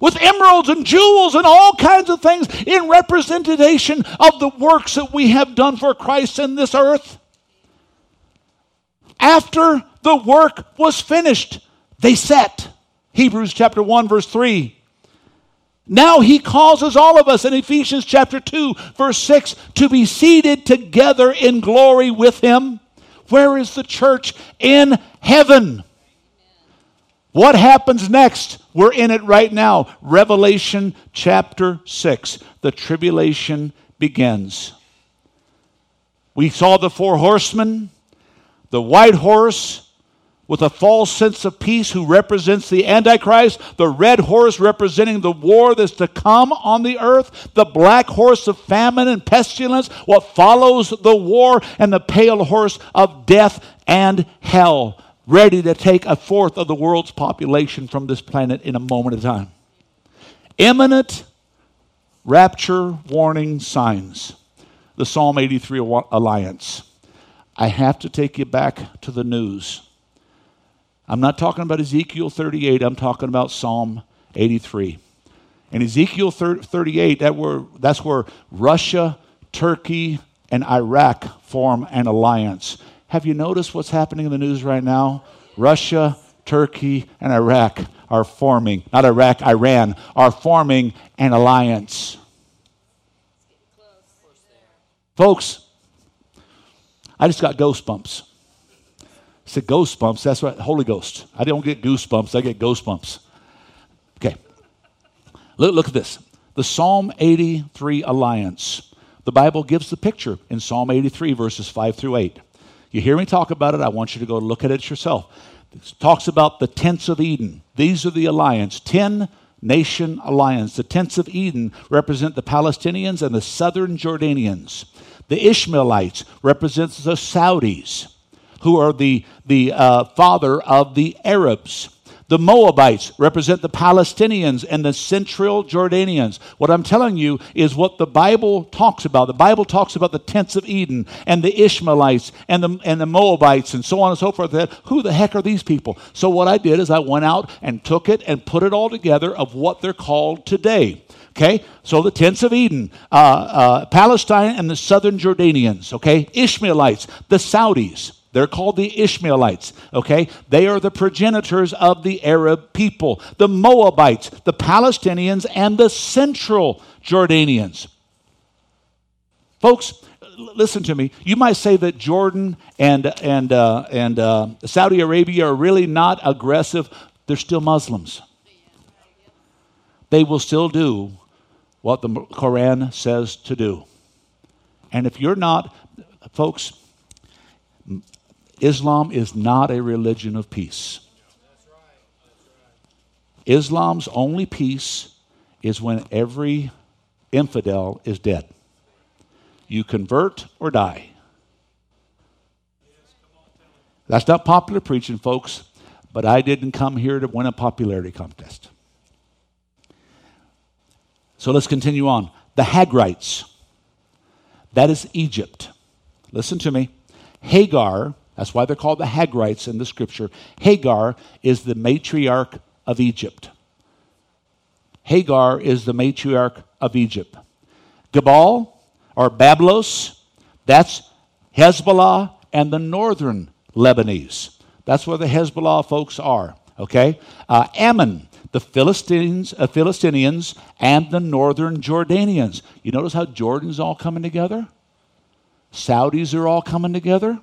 with emeralds and jewels and all kinds of things in representation of the works that we have done for Christ in this earth. After the work was finished, they set. Hebrews chapter 1, verse 3. Now he causes all of us in Ephesians chapter 2, verse 6, to be seated together in glory with him. Where is the church? In heaven. What happens next? We're in it right now. Revelation chapter 6. The tribulation begins. We saw the four horsemen, the white horse, with a false sense of peace who represents the Antichrist, the red horse representing the war that's to come on the earth, the black horse of famine and pestilence, what follows the war, and the pale horse of death and hell, ready to take a fourth of the world's population from this planet in a moment of time. Imminent rapture warning signs. The Psalm 83 Alliance. I have to take you back to the news. I'm not talking about Ezekiel 38, I'm talking about Psalm 83. In Ezekiel 38, that were, that's where Russia, Turkey, and Iraq form an alliance. Have you noticed what's happening in the news right now? Russia, Turkey, and Iraq are forming, not Iraq, Iran, are forming an alliance. Folks, I just got ghost bumps said ghost bumps. That's right, Holy Ghost. I don't get goosebumps, I get ghost bumps. Okay. Look, look at this. The Psalm 83 Alliance. The Bible gives the picture in Psalm 83, verses 5 through 8. You hear me talk about it, I want you to go look at it yourself. It talks about the tents of Edom. These are the alliance, 10 nation alliance. The tents of Edom represent the Palestinians and the southern Jordanians. The Ishmaelites represents the Saudis who are the, the uh, father of the Arabs. The Moabites represent the Palestinians and the central Jordanians. What I'm telling you is what the Bible talks about. The Bible talks about the tents of Edom and the Ishmaelites and the, and the Moabites and so on and so forth. Who the heck are these people? So, what I did is I went out and took it and put it all together of what they're called today. Okay, so the tents of Edom, uh, uh, Palestine and the southern Jordanians, okay, Ishmaelites, the Saudis, they're called the Ishmaelites, okay? They are the progenitors of the Arab people, the Moabites, the Palestinians, and the central Jordanians. Folks, listen to me. You might say that Jordan and, and, uh, and uh, Saudi Arabia are really not aggressive. They're still Muslims. They will still do what the Quran says to do. And if you're not, folks, Islam is not a religion of peace. Islam's only peace is when every infidel is dead. You convert or die. That's not popular preaching, folks, but I didn't come here to win a popularity contest. So let's continue on. The Hagrites. That is Egypt. Listen to me. Hagar that's why they're called the Hagrites in the scripture. Hagar is the matriarch of Egypt. Hagar is the matriarch of Egypt. Gabal or Byblos, that's Hezbollah and the northern Lebanese. That's where the Hezbollah folks are. Okay? Uh, Ammon, the Philistines, uh, Philistinians, and the northern Jordanians. You notice how Jordan's all coming together? Saudis are all coming together?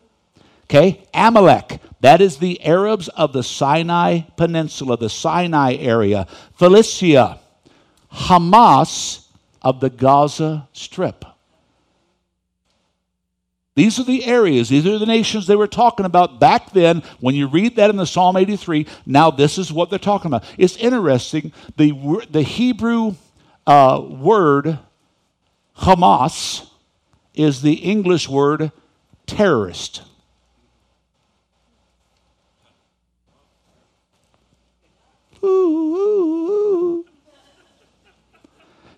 Okay, Amalek. That is the Arabs of the Sinai Peninsula, the Sinai area. Philistia. Hamas of the Gaza Strip. These are the areas, these are the nations they were talking about back then. When you read that in the Psalm 83, now this is what they're talking about. It's interesting. The, the Hebrew uh, word Hamas is the English word terrorist.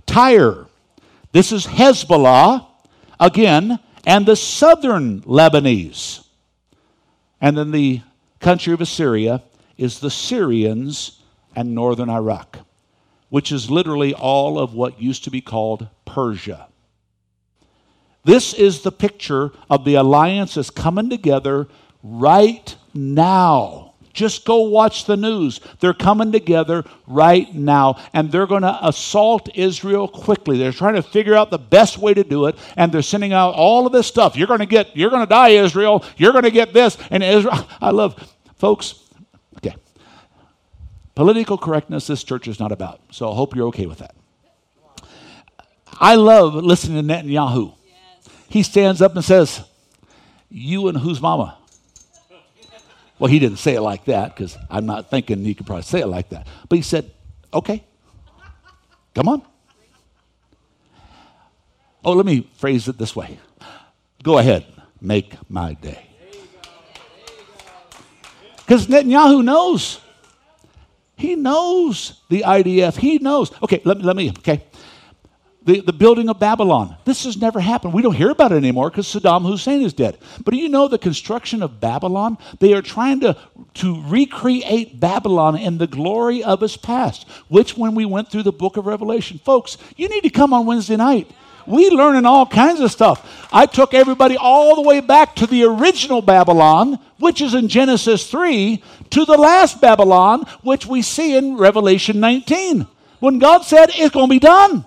Tyre. This is Hezbollah. Again, and the southern Lebanese. And then the country of Assyria is the Syrians and northern Iraq, which is literally all of what used to be called Persia. This is the picture of the alliance coming together right now. Just go watch the news. They're coming together right now and they're going to assault Israel quickly. They're trying to figure out the best way to do it and they're sending out all of this stuff. You're going to get you're going to die Israel. You're going to get this and Israel [LAUGHS] I love folks. Okay. Political correctness this church is not about. So I hope you're okay with that. I love listening to Netanyahu. He stands up and says, "You and whose mama?" Well, he didn't say it like that because I'm not thinking he could probably say it like that. But he said, okay, come on. Oh, let me phrase it this way go ahead, make my day. Because Netanyahu knows. He knows the IDF. He knows. Okay, let me, let me, okay the, the building of Babylon. This has never happened. We don't hear about it anymore because Saddam Hussein is dead. But do you know the construction of Babylon? They are trying to, to recreate Babylon in the glory of its past, which when we went through the book of Revelation, folks, you need to come on Wednesday night. We learning all kinds of stuff. I took everybody all the way back to the original Babylon, which is in Genesis 3, to the last Babylon, which we see in Revelation 19. When God said it's going to be done.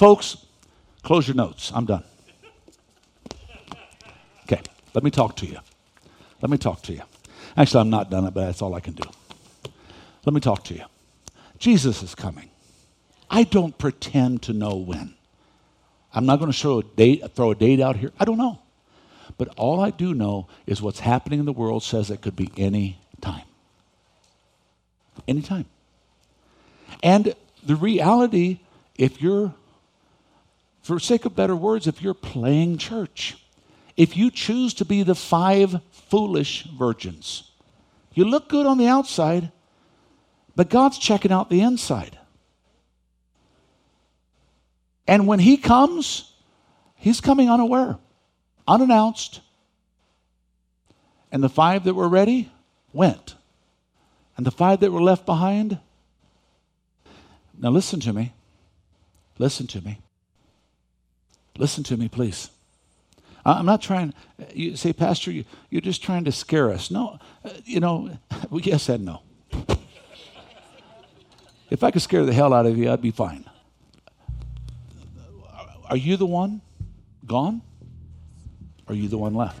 Folks, close your notes. I'm done. Okay, let me talk to you. Let me talk to you. Actually, I'm not done, but that's all I can do. Let me talk to you. Jesus is coming. I don't pretend to know when. I'm not going to show a date, throw a date out here. I don't know. But all I do know is what's happening in the world says it could be any time. Any time. And the reality, if you're for sake of better words, if you're playing church, if you choose to be the five foolish virgins, you look good on the outside, but God's checking out the inside. And when He comes, He's coming unaware, unannounced. And the five that were ready went. And the five that were left behind, now listen to me. Listen to me. Listen to me, please. I'm not trying, you say, Pastor, you, are just trying to scare us. No, uh, you know, [LAUGHS] yes and no. [LAUGHS] if I could scare the hell out of you, I'd be fine. Are you the one gone? Are you the one left?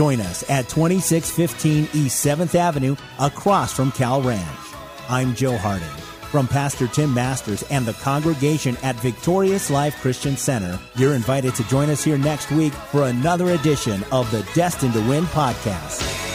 Join us at 2615 East 7th Avenue across from Cal Ranch. I'm Joe Harding. From Pastor Tim Masters and the congregation at Victorious Life Christian Center, you're invited to join us here next week for another edition of the Destined to Win podcast.